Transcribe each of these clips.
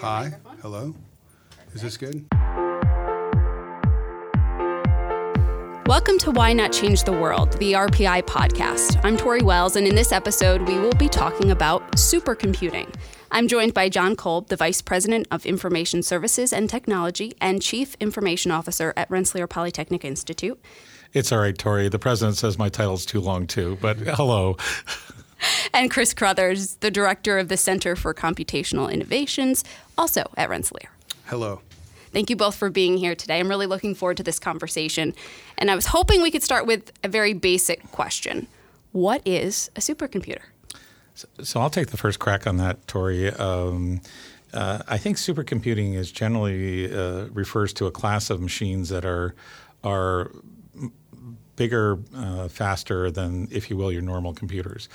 Hi. Hello. Is this good? Welcome to Why Not Change the World, the RPI podcast. I'm Tori Wells, and in this episode, we will be talking about supercomputing. I'm joined by John Kolb, the Vice President of Information Services and Technology and Chief Information Officer at Rensselaer Polytechnic Institute. It's all right, Tori. The president says my title's too long, too, but hello. and Chris Carothers, the Director of the Center for Computational Innovations, also at Rensselaer. Hello. Thank you both for being here today. I'm really looking forward to this conversation. And I was hoping we could start with a very basic question What is a supercomputer? So, so I'll take the first crack on that, Tori. Um, uh, I think supercomputing is generally uh, refers to a class of machines that are are bigger, uh, faster than, if you will, your normal computers.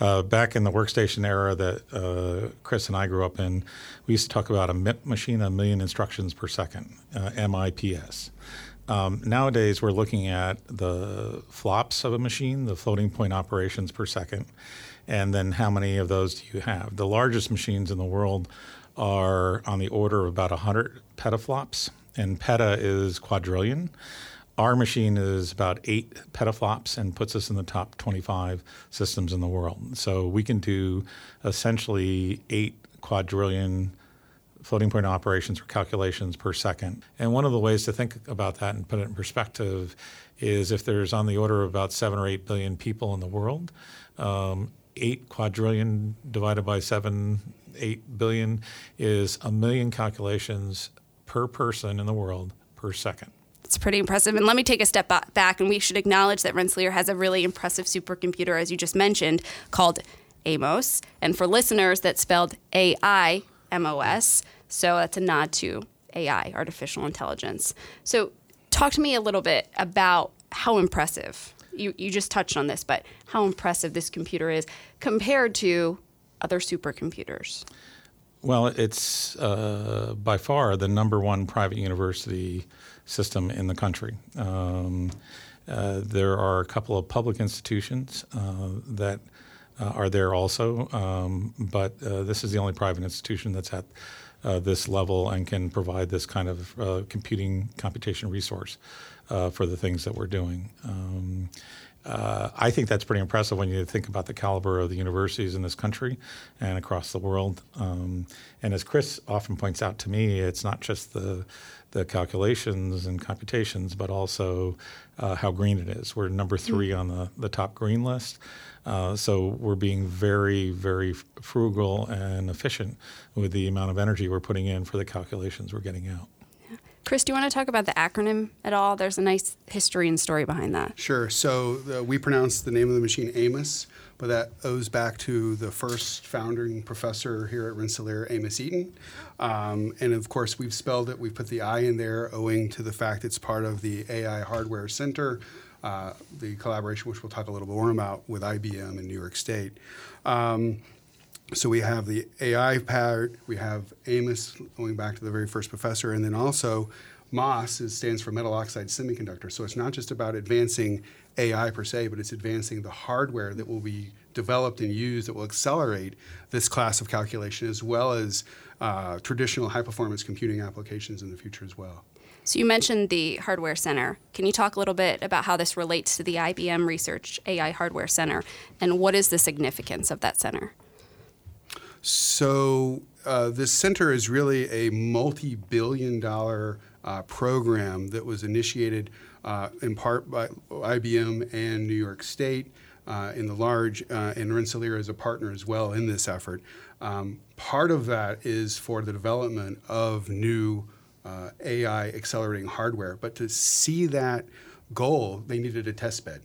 Uh, back in the workstation era that uh, Chris and I grew up in, we used to talk about a MIP machine, a million instructions per second, uh, MIPS. Um, nowadays, we're looking at the flops of a machine, the floating point operations per second, and then how many of those do you have? The largest machines in the world are on the order of about 100 petaflops, and peta is quadrillion. Our machine is about eight petaflops and puts us in the top 25 systems in the world. So we can do essentially eight quadrillion floating point operations or calculations per second. And one of the ways to think about that and put it in perspective is if there's on the order of about seven or eight billion people in the world, um, eight quadrillion divided by seven, eight billion is a million calculations per person in the world per second. It's pretty impressive. And let me take a step back, and we should acknowledge that Rensselaer has a really impressive supercomputer, as you just mentioned, called Amos. And for listeners, that's spelled A I M O S. So that's a nod to AI, artificial intelligence. So talk to me a little bit about how impressive. You, you just touched on this, but how impressive this computer is compared to other supercomputers. Well, it's uh, by far the number one private university system in the country. Um, uh, there are a couple of public institutions uh, that uh, are there also, um, but uh, this is the only private institution that's at uh, this level and can provide this kind of computing computation resource for the things that we're doing. Um, uh, I think that's pretty impressive when you think about the caliber of the universities in this country and across the world. Um, and as Chris often points out to me, it's not just the the calculations and computations, but also uh, how green it is. We're number mm-hmm. three on the, the top green list. Uh, so we're being very, very frugal and efficient with the amount of energy we're putting in for the calculations we're getting out. Chris, do you want to talk about the acronym at all? There's a nice history and story behind that. Sure. So uh, we pronounce the name of the machine Amos but that owes back to the first founding professor here at Rensselaer, Amos Eaton. Um, and of course, we've spelled it, we've put the I in there owing to the fact it's part of the AI Hardware Center, uh, the collaboration, which we'll talk a little bit more about with IBM in New York State. Um, so we have the AI part, we have Amos going back to the very first professor, and then also MOS is, stands for metal oxide semiconductor. So it's not just about advancing AI per se, but it's advancing the hardware that will be developed and used that will accelerate this class of calculation as well as uh, traditional high performance computing applications in the future as well. So you mentioned the Hardware Center. Can you talk a little bit about how this relates to the IBM Research AI Hardware Center and what is the significance of that center? So, uh, this center is really a multi billion dollar uh, program that was initiated uh, in part by IBM and New York State. Uh, in the large, uh, and Rensselaer as a partner as well in this effort. Um, part of that is for the development of new uh, AI accelerating hardware, but to see that goal, they needed a test bed.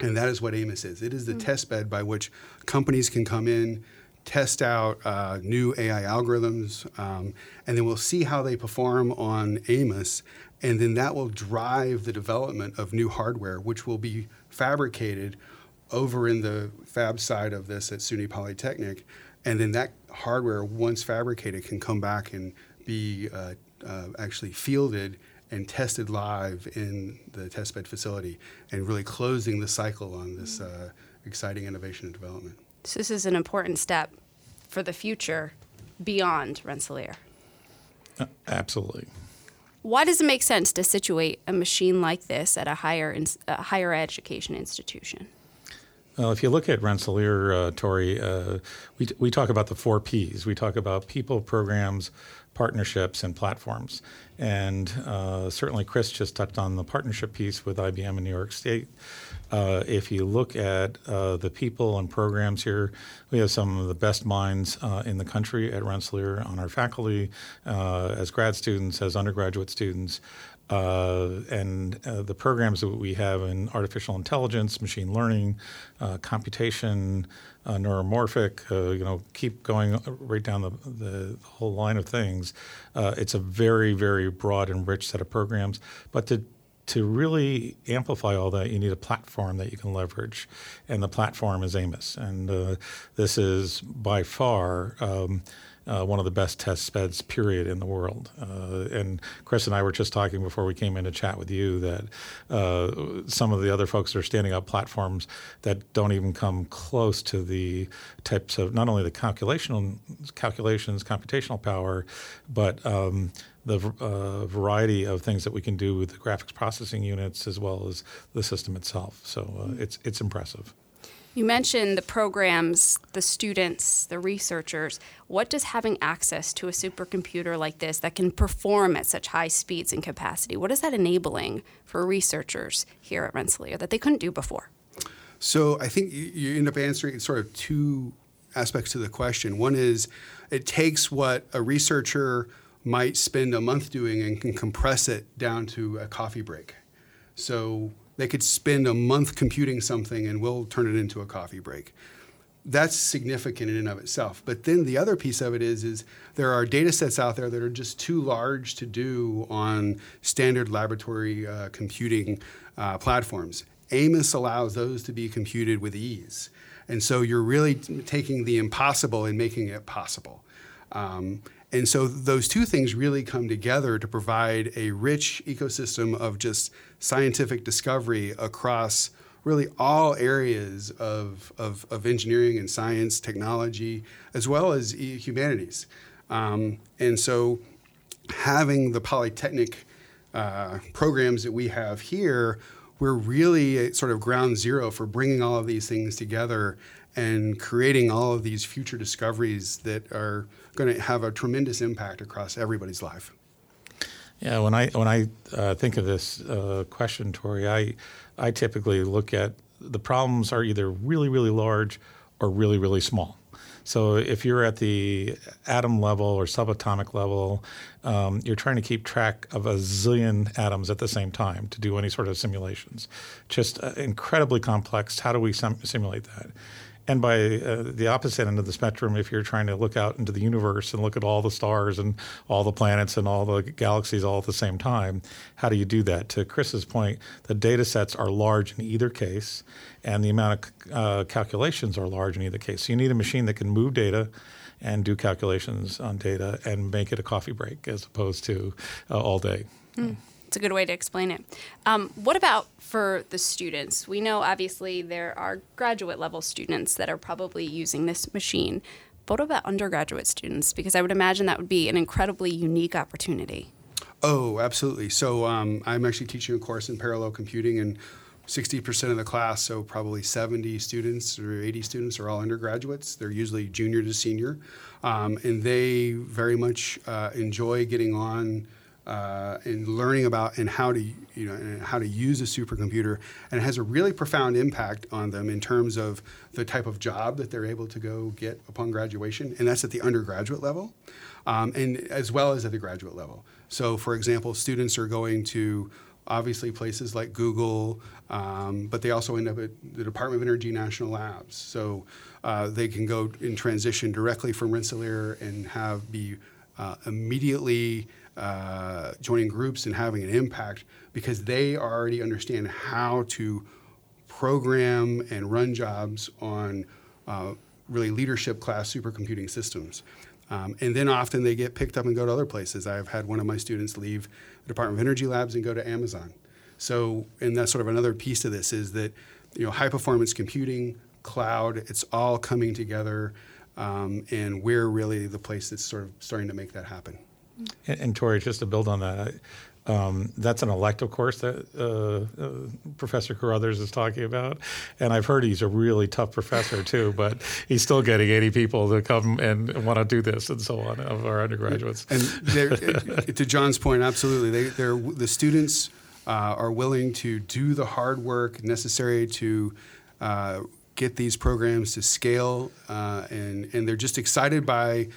And that is what Amos is. It is the mm-hmm. test bed by which companies can come in, test out uh, new AI algorithms, um, and then we'll see how they perform on Amos, and then that will drive the development of new hardware, which will be fabricated over in the fab side of this at SUNY Polytechnic, and then that hardware, once fabricated, can come back and be uh, uh, actually fielded and tested live in the testbed facility, and really closing the cycle on this uh, exciting innovation and development. So this is an important step for the future beyond Rensselaer. Uh, absolutely. Why does it make sense to situate a machine like this at a higher, a higher education institution? Well, if you look at Rensselaer, uh, Tori, uh, we, we talk about the four Ps. We talk about people, programs, partnerships, and platforms. And uh, certainly Chris just touched on the partnership piece with IBM in New York State. Uh, if you look at uh, the people and programs here, we have some of the best minds uh, in the country at Rensselaer on our faculty, uh, as grad students, as undergraduate students. Uh, and uh, the programs that we have in artificial intelligence, machine learning, uh, computation, uh, neuromorphic, uh, you know, keep going right down the, the whole line of things. Uh, it's a very, very broad and rich set of programs. But to to really amplify all that, you need a platform that you can leverage, and the platform is Amos. And this is by far. Um, uh, one of the best test beds, period, in the world. Uh, and Chris and I were just talking before we came in to chat with you that uh, some of the other folks are standing up platforms that don't even come close to the types of not only the calculation calculations, computational power, but um, the uh, variety of things that we can do with the graphics processing units as well as the system itself. So uh, it's it's impressive. You mentioned the programs, the students, the researchers. What does having access to a supercomputer like this that can perform at such high speeds and capacity, what is that enabling for researchers here at Rensselaer that they couldn't do before? So I think you end up answering sort of two aspects to the question. One is it takes what a researcher might spend a month doing and can compress it down to a coffee break. So they could spend a month computing something and we'll turn it into a coffee break. That's significant in and of itself. But then the other piece of it is, is there are data sets out there that are just too large to do on standard laboratory uh, computing uh, platforms. Amos allows those to be computed with ease. And so you're really taking the impossible and making it possible. Um, and so those two things really come together to provide a rich ecosystem of just scientific discovery across really all areas of, of, of engineering and science, technology, as well as humanities. Um, and so having the Polytechnic uh, programs that we have here, we're really sort of ground zero for bringing all of these things together and creating all of these future discoveries that are going to have a tremendous impact across everybody's life. Yeah, when I when I uh, think of this uh, question, Tori, I I typically look at the problems are either really really large or really really small. So if you're at the atom level or subatomic level, um, you're trying to keep track of a zillion atoms at the same time to do any sort of simulations. Just uh, incredibly complex. How do we sim- simulate that? And by uh, the opposite end of the spectrum, if you're trying to look out into the universe and look at all the stars and all the planets and all the galaxies all at the same time, how do you do that? To Chris's point, the data sets are large in either case, and the amount of uh, calculations are large in either case. So you need a machine that can move data and do calculations on data and make it a coffee break as opposed to uh, all day. Mm. It's a good way to explain it. Um, what about for the students? We know obviously there are graduate level students that are probably using this machine. But what about undergraduate students? Because I would imagine that would be an incredibly unique opportunity. Oh, absolutely. So um, I'm actually teaching a course in parallel computing, and 60% of the class, so probably 70 students or 80 students, are all undergraduates. They're usually junior to senior, um, and they very much uh, enjoy getting on uh, and learning about and how to you know how to use a supercomputer, and it has a really profound impact on them in terms of the type of job that they're able to go get upon graduation, and that's at the undergraduate level, um, and as well as at the graduate level. So, for example, students are going to obviously places like Google, um, but they also end up at the Department of Energy National Labs. So uh, they can go and transition directly from Rensselaer and have be uh, immediately uh, joining groups and having an impact because they already understand how to program and run jobs on uh, really leadership class supercomputing systems. Um, and then often they get picked up and go to other places. I've had one of my students leave the Department of Energy Labs and go to Amazon. So, and that's sort of another piece to this is that, you know, high performance computing, cloud, it's all coming together um, and we're really the place that's sort of starting to make that happen. And, and Tori, just to build on that, um, that's an elective course that uh, uh, Professor Carothers is talking about, and I've heard he's a really tough professor too. But he's still getting 80 people to come and want to do this and so on of our undergraduates. And to John's point, absolutely, they, they're the students uh, are willing to do the hard work necessary to uh, get these programs to scale, uh, and and they're just excited by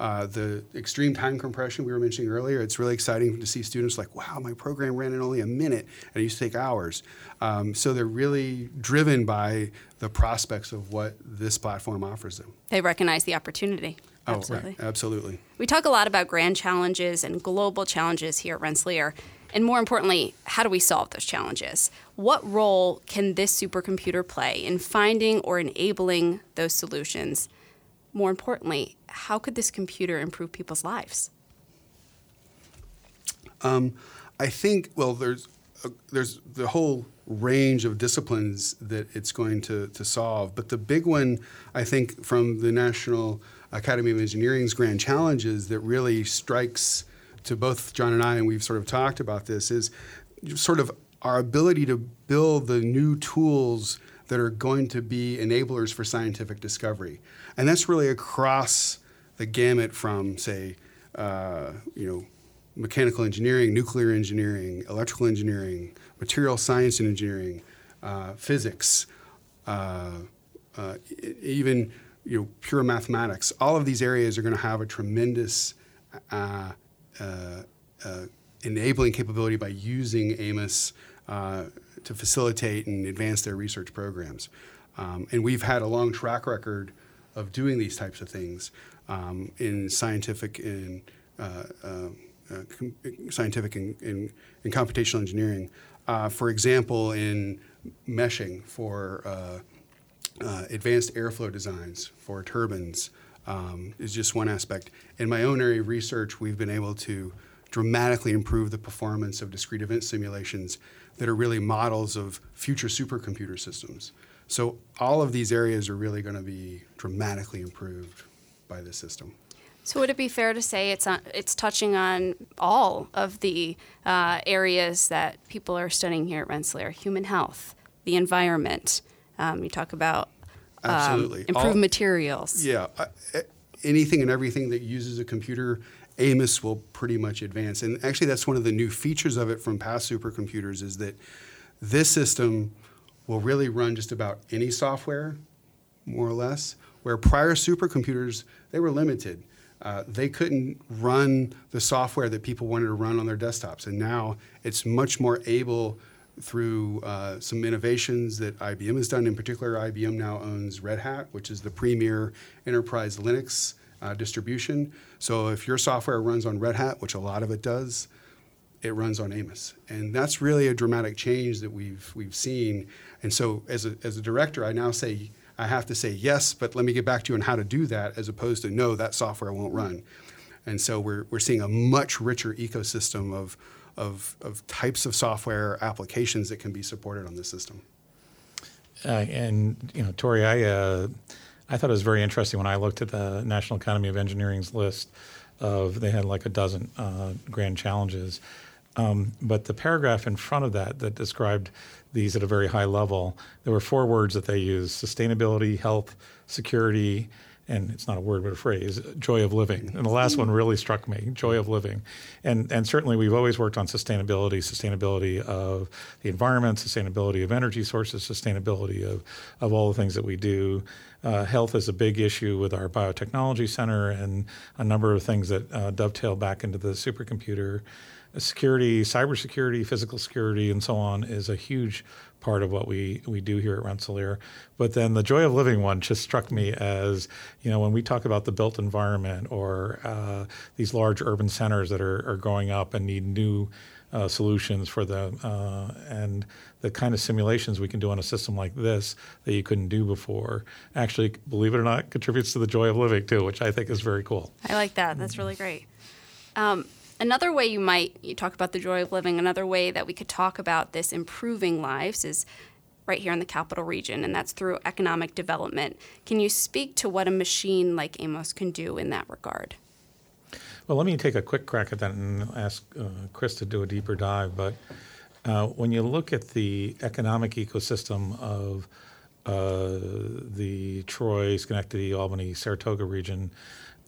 uh, the extreme time compression we were mentioning earlier, it's really exciting to see students like, wow, my program ran in only a minute and it used to take hours. Um, so they're really driven by the prospects of what this platform offers them. They recognize the opportunity. Absolutely. Oh, right. Absolutely. We talk a lot about grand challenges and global challenges here at Rensselaer. And more importantly, how do we solve those challenges? What role can this supercomputer play in finding or enabling those solutions? More importantly, how could this computer improve people's lives? Um, I think, well, there's, a, there's the whole range of disciplines that it's going to, to solve. But the big one, I think, from the National Academy of Engineering's grand challenges that really strikes to both John and I, and we've sort of talked about this, is sort of our ability to build the new tools that are going to be enablers for scientific discovery. And that's really across the gamut from, say, uh, you know, mechanical engineering, nuclear engineering, electrical engineering, material science and engineering, uh, physics, uh, uh even you know pure mathematics. All of these areas are going to have a tremendous uh, uh, enabling capability by using AMOS to facilitate and advance their research programs. Um, and we've had a long track record of doing these types of things um, in scientific and uh, uh, uh, com- scientific and, and, and, computational engineering. Uh, for example, in meshing for uh, uh, advanced airflow designs for turbines um, is just one aspect. In my own area of research, we've been able to dramatically improve the performance of discrete event simulations that are really models of future supercomputer systems. So all of these areas are really going to be dramatically improved by this system. So would it be fair to say it's on, it's touching on all of the uh, areas that people are studying here at Rensselaer: human health, the environment. Um, you talk about um, absolutely improved all, materials. Yeah, uh, anything and everything that uses a computer, AMOS will pretty much advance. And actually, that's one of the new features of it from past supercomputers is that this system will really run just about any software, more or less, where prior supercomputers, they were limited. Uh, they couldn't run the software that people wanted to run on their desktops. And now it's much more able through uh, some innovations that IBM has done. In particular, IBM now owns Red Hat, which is the premier enterprise Linux uh, distribution. So if your software runs on Red Hat, which a lot of it does, it runs on AMOS. And that's really a dramatic change that we've, we've seen. And so as a, as a director, I now say, I have to say yes, but let me get back to you on how to do that as opposed to no, that software won't run. And so we're, we're seeing a much richer ecosystem of, of, of types of software applications that can be supported on this system. Uh, and, you know, Tori, I, uh, I thought it was very interesting when I looked at the National Academy of Engineering's list of, they had like a dozen uh, grand challenges. Um, but the paragraph in front of that that described these at a very high level, there were four words that they used sustainability, health, security, and it's not a word but a phrase, joy of living. And the last one really struck me, joy of living. And and certainly we've always worked on sustainability, sustainability of the environment, sustainability of energy sources, sustainability of, of all the things that we do. Uh, health is a big issue with our biotechnology center and a number of things that uh, dovetail back into the supercomputer security, cybersecurity, physical security, and so on is a huge part of what we, we do here at Rensselaer. But then the joy of living one just struck me as, you know, when we talk about the built environment or uh, these large urban centers that are, are growing up and need new uh, solutions for the uh, and the kind of simulations we can do on a system like this that you couldn't do before actually, believe it or not, contributes to the joy of living too, which I think is very cool. I like that. That's really great. Um, Another way you might you talk about the joy of living. Another way that we could talk about this improving lives is right here in the capital region, and that's through economic development. Can you speak to what a machine like Amos can do in that regard? Well, let me take a quick crack at that and ask uh, Chris to do a deeper dive. But uh, when you look at the economic ecosystem of uh, the Troy, Schenectady, Albany, Saratoga region,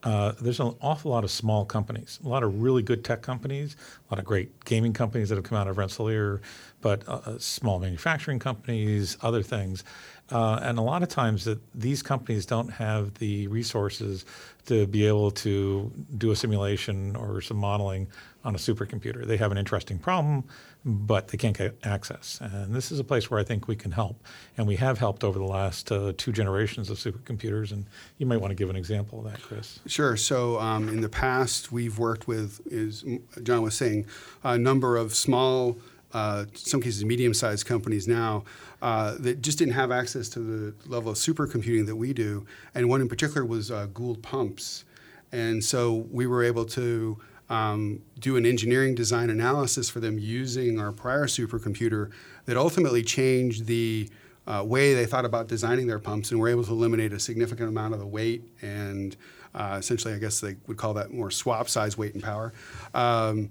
uh, there's an awful lot of small companies, a lot of really good tech companies, a lot of great gaming companies that have come out of Rensselaer, but uh, uh small manufacturing companies, other things. Uh, and a lot of times that these companies don't have the resources to be able to do a simulation or some modeling on a supercomputer. They have an interesting problem, but they can't get access. And this is a place where I think we can help. And we have helped over the last uh, two generations of supercomputers. And you might want to give an example of that, Chris. Sure. So um, in the past, we've worked with, as John was saying, a number of small, uh, some cases medium-sized companies now uh, that just didn't have access to the level of supercomputing that we do. And one in particular was uh, Gould Pumps. And so we were able to um, do an engineering design analysis for them using our prior supercomputer that ultimately changed the uh, way they thought about designing their pumps and were able to eliminate a significant amount of the weight and uh, essentially, I guess they would call that more SWaP size weight and power. Um,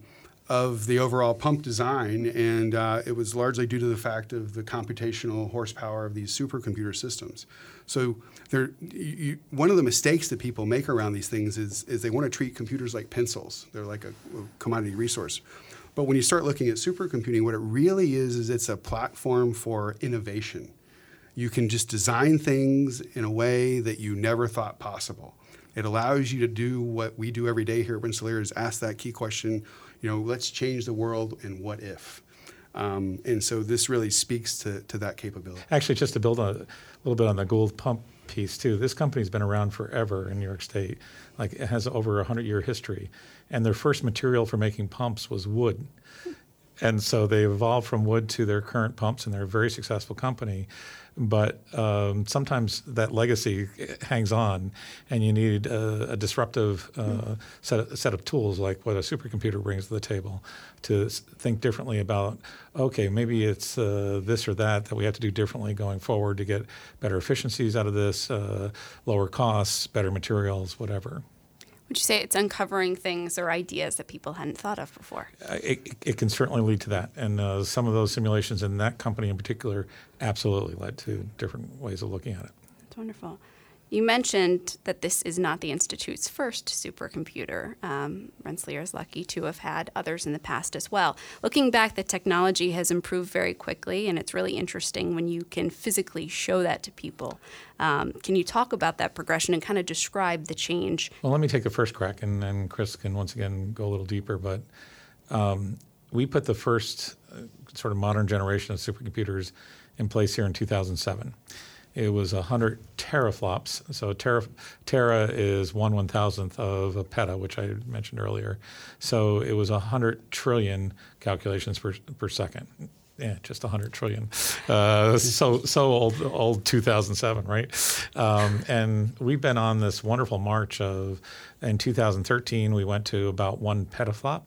of the overall pump design, and uh, it was largely due to the fact of the computational horsepower of these supercomputer systems. So, you, one of the mistakes that people make around these things is, is they want to treat computers like pencils. They're like a, a commodity resource. But when you start looking at supercomputing, what it really is is it's a platform for innovation. You can just design things in a way that you never thought possible. It allows you to do what we do every day here at Rensselaer is ask that key question you know, let's change the world and what if. Um, and so this really speaks to, to that capability. Actually, just to build a, a little bit on the Gould pump piece too, this company's been around forever in New York State. Like it has over a hundred year history, and their first material for making pumps was wood. And so they evolved from wood to their current pumps, and they're a very successful company but um, sometimes that legacy hangs on, and you need a, a disruptive uh, set, of, set of tools like what a supercomputer brings to the table to think differently about. Okay, maybe it's uh, this or that that we have to do differently going forward to get better efficiencies out of this, uh, lower costs, better materials, whatever. Would you say it's uncovering things or ideas that people hadn't thought of before? Uh, it, it can certainly lead to that. And uh, some of those simulations in that company in particular absolutely led to different ways of looking at it. That's wonderful. You mentioned that this is not the Institute's first supercomputer. Um, Rensselaer is lucky to have had others in the past as well. Looking back, the technology has improved very quickly, and it's really interesting when you can physically show that to people. Um, can you talk about that progression and kind of describe the change? Well, let me take the first crack, and then Chris can once again go a little deeper. But um, we put the first uh, sort of modern generation of supercomputers in place here in 2007. It was 100 teraflops. So tera, tera is one one thousandth of a peta, which I mentioned earlier. So it was 100 trillion calculations per, per second. Yeah, just 100 trillion. Uh, so so old, old 2007, right? Um, and we've been on this wonderful march of. In 2013, we went to about one petaflop.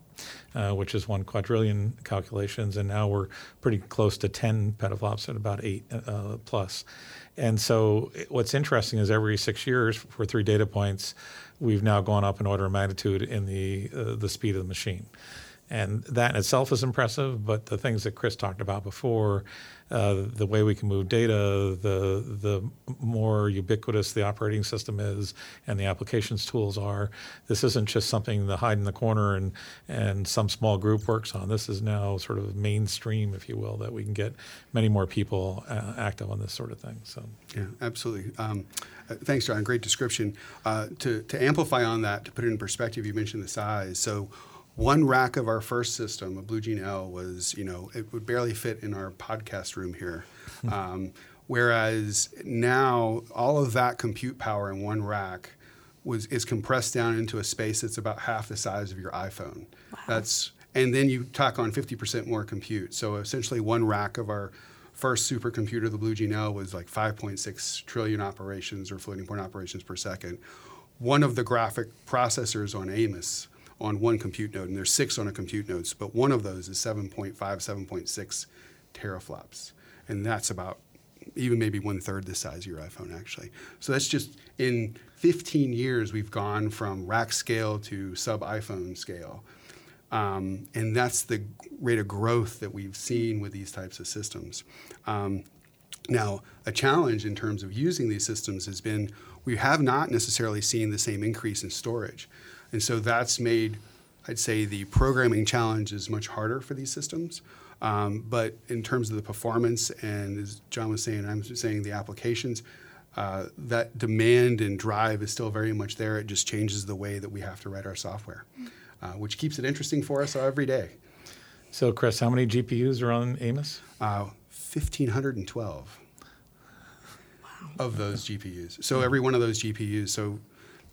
Uh, which is one quadrillion calculations, and now we're pretty close to 10 petaflops at about eight uh, plus. And so what's interesting is every six years for three data points, we've now gone up an order of magnitude in the uh, the speed of the machine. And that in itself is impressive, but the things that Chris talked about before, uh, the way we can move data, the the more ubiquitous the operating system is, and the applications tools are. This isn't just something to hide in the corner and and some small group works on. This is now sort of mainstream, if you will, that we can get many more people uh, active on this sort of thing. So yeah, absolutely. Um, uh, thanks, John. Great description. Uh, to to amplify on that, to put it in perspective, you mentioned the size. So one rack of our first system, a Blue Gene L, was you know it would barely fit in our podcast room here. Um, whereas now all of that compute power in one rack was is compressed down into a space that's about half the size of your iPhone. Wow. That's and then you tack on 50% more compute. So essentially, one rack of our first supercomputer, the Blue Gene L, was like 5.6 trillion operations or floating point operations per second. One of the graphic processors on Amos on one compute node, and there's six on a compute node, but one of those is 7.5, 7.6 teraflops. And that's about even maybe one third the size of your iPhone, actually. So that's just in 15 years, we've gone from rack scale to sub iPhone scale. Um, and that's the rate of growth that we've seen with these types of systems. Um, now, a challenge in terms of using these systems has been we have not necessarily seen the same increase in storage. And so that's made, I'd say, the programming challenge is much harder for these systems. Um, but in terms of the performance, and as John was saying, I'm saying the applications, uh, that demand and drive is still very much there. It just changes the way that we have to write our software, uh, which keeps it interesting for us every day. So, Chris, how many GPUs are on Amos? Uh, 1,512 wow. of those GPUs. So, every one of those GPUs, so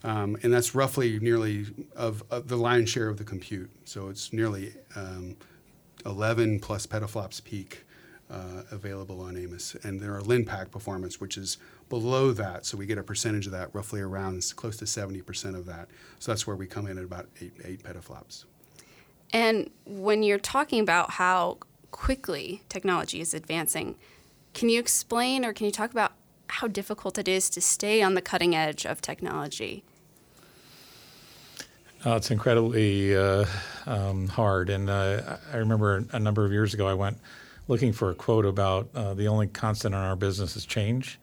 um, and that's roughly nearly of, of, the lion's share of the compute. So it's nearly um, 11 plus petaflops peak uh, available on Amos. And there are LinPack performance, which is below that. So we get a percentage of that, roughly around close to 70% of that. So that's where we come in at about eight, eight petaflops. And when you're talking about how quickly technology is advancing, can you explain or can you talk about how difficult it is to stay on the cutting edge of technology? Oh, it's incredibly uh, um, hard. And uh, I remember a number of years ago, I went looking for a quote about uh, the only constant in our business is change,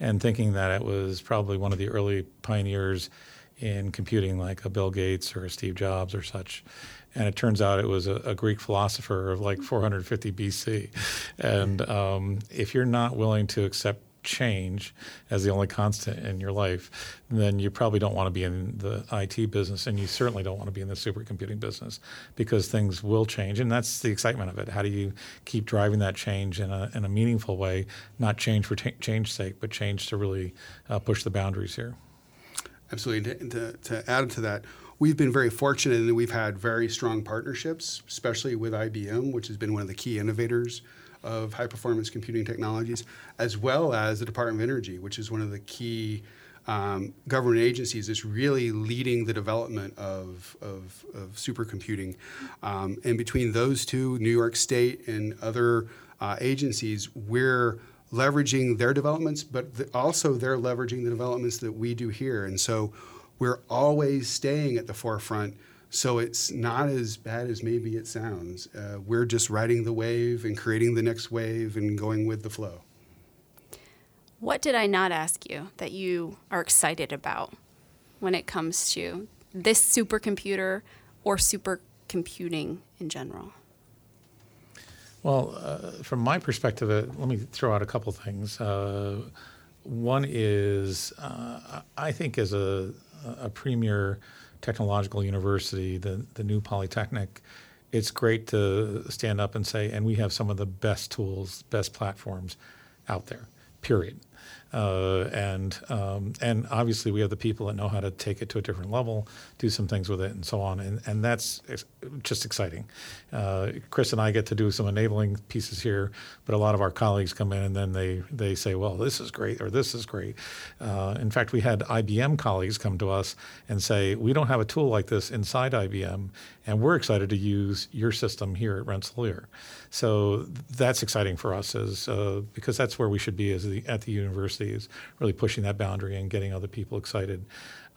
and thinking that it was probably one of the early pioneers in computing, like a Bill Gates or a Steve Jobs or such. And it turns out it was a, a Greek philosopher of like 450 BC. And um, if you're not willing to accept change as the only constant in your life, then you probably don't want to be in the IT business, and you certainly don't want to be in the supercomputing business because things will change, and that's the excitement of it. How do you keep driving that change in a, in a meaningful way, not change for t- change's sake, but change to really uh, push the boundaries here? Absolutely. To, to, to add to that, we've been very fortunate in that we've had very strong partnerships, especially with IBM, which has been one of the key innovators of high performance computing technologies, as well as the Department of Energy, which is one of the key um, government agencies that's really leading the development of, of, of supercomputing. Um, and between those two, New York State and other uh, agencies, we're leveraging their developments, but the, also they're leveraging the developments that we do here. And so we're always staying at the forefront so it's not as bad as maybe it sounds. Uh, we're just riding the wave and creating the next wave and going with the flow. What did I not ask you that you are excited about when it comes to this supercomputer or supercomputing in general? Well, uh, from my perspective, uh, let me throw out a couple things. Uh, one is, uh, I think, as a, a premier technological university, the, the new Polytechnic, it's great to stand up and say, and we have some of the best tools, best platforms out there, period. Uh, and um, and obviously we have the people that know how to take it to a different level, do some things with it, and so on. And and that's just exciting. Uh, Chris and I get to do some enabling pieces here, but a lot of our colleagues come in and then they they say, well, this is great or this is great. Uh, in fact, we had IBM colleagues come to us and say, we don't have a tool like this inside IBM, and we're excited to use your system here at Rensselaer. So that's exciting for us as uh, because that's where we should be as the, at the university is really pushing that boundary and getting other people excited.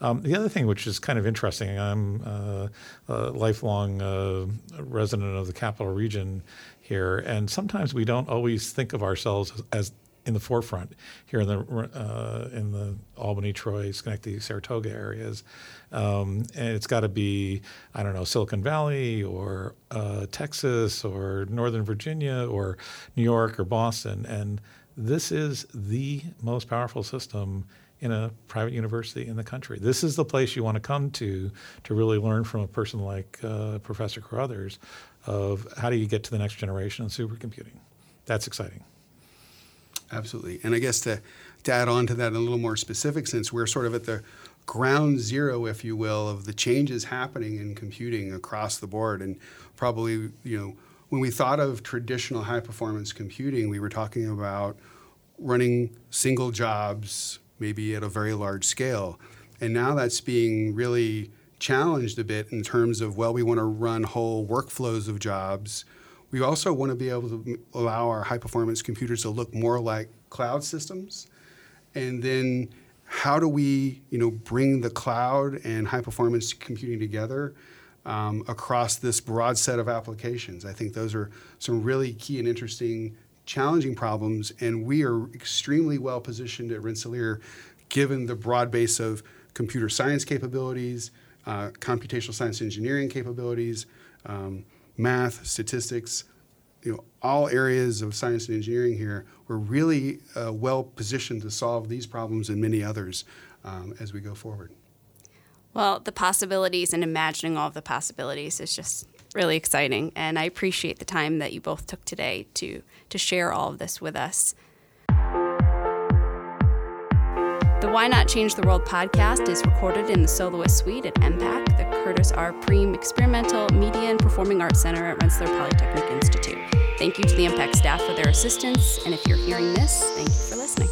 Um, the other thing, which is kind of interesting, I'm uh, a lifelong uh, resident of the capital region here, and sometimes we don't always think of ourselves as, as in the forefront here in the uh, in the Albany, Troy, Schenectady, Saratoga areas, um, and it's got to be I don't know Silicon Valley or uh, Texas or Northern Virginia or New York or Boston, and this is the most powerful system in a private university in the country. This is the place you want to come to to really learn from a person like uh, Professor Carothers of how do you get to the next generation of supercomputing. That's exciting. Absolutely. And I guess to, to add on to that in a little more specific sense, we're sort of at the ground zero, if you will, of the changes happening in computing across the board. And probably, you know, when we thought of traditional high performance computing, we were talking about running single jobs, maybe at a very large scale. And now that's being really challenged a bit in terms of, well, we want to run whole workflows of jobs we also want to be able to allow our high performance computers to look more like cloud systems, and then how do we, you know, bring the cloud and high performance computing together um, across this broad set of applications? I think those are some really key and interesting, challenging problems, and we are extremely well positioned at Rensselaer, given the broad base of computer science capabilities, uh, computational science engineering capabilities, um, math, statistics, you know, all areas of science and engineering here, we're really uh, well positioned to solve these problems and many others um, as we go forward. Well, the possibilities and imagining all of the possibilities is just really exciting, and I appreciate the time that you both took today to to share all of this with us. The Why Not Change the World podcast is recorded in the Soloist Suite at EMPAC, the Curtis R. Priem Experimental Media and Performing Arts Center at Rensselaer Polytechnic Institute. Thank you to the EMPAC staff for their assistance, and if you're hearing this, thank you for listening.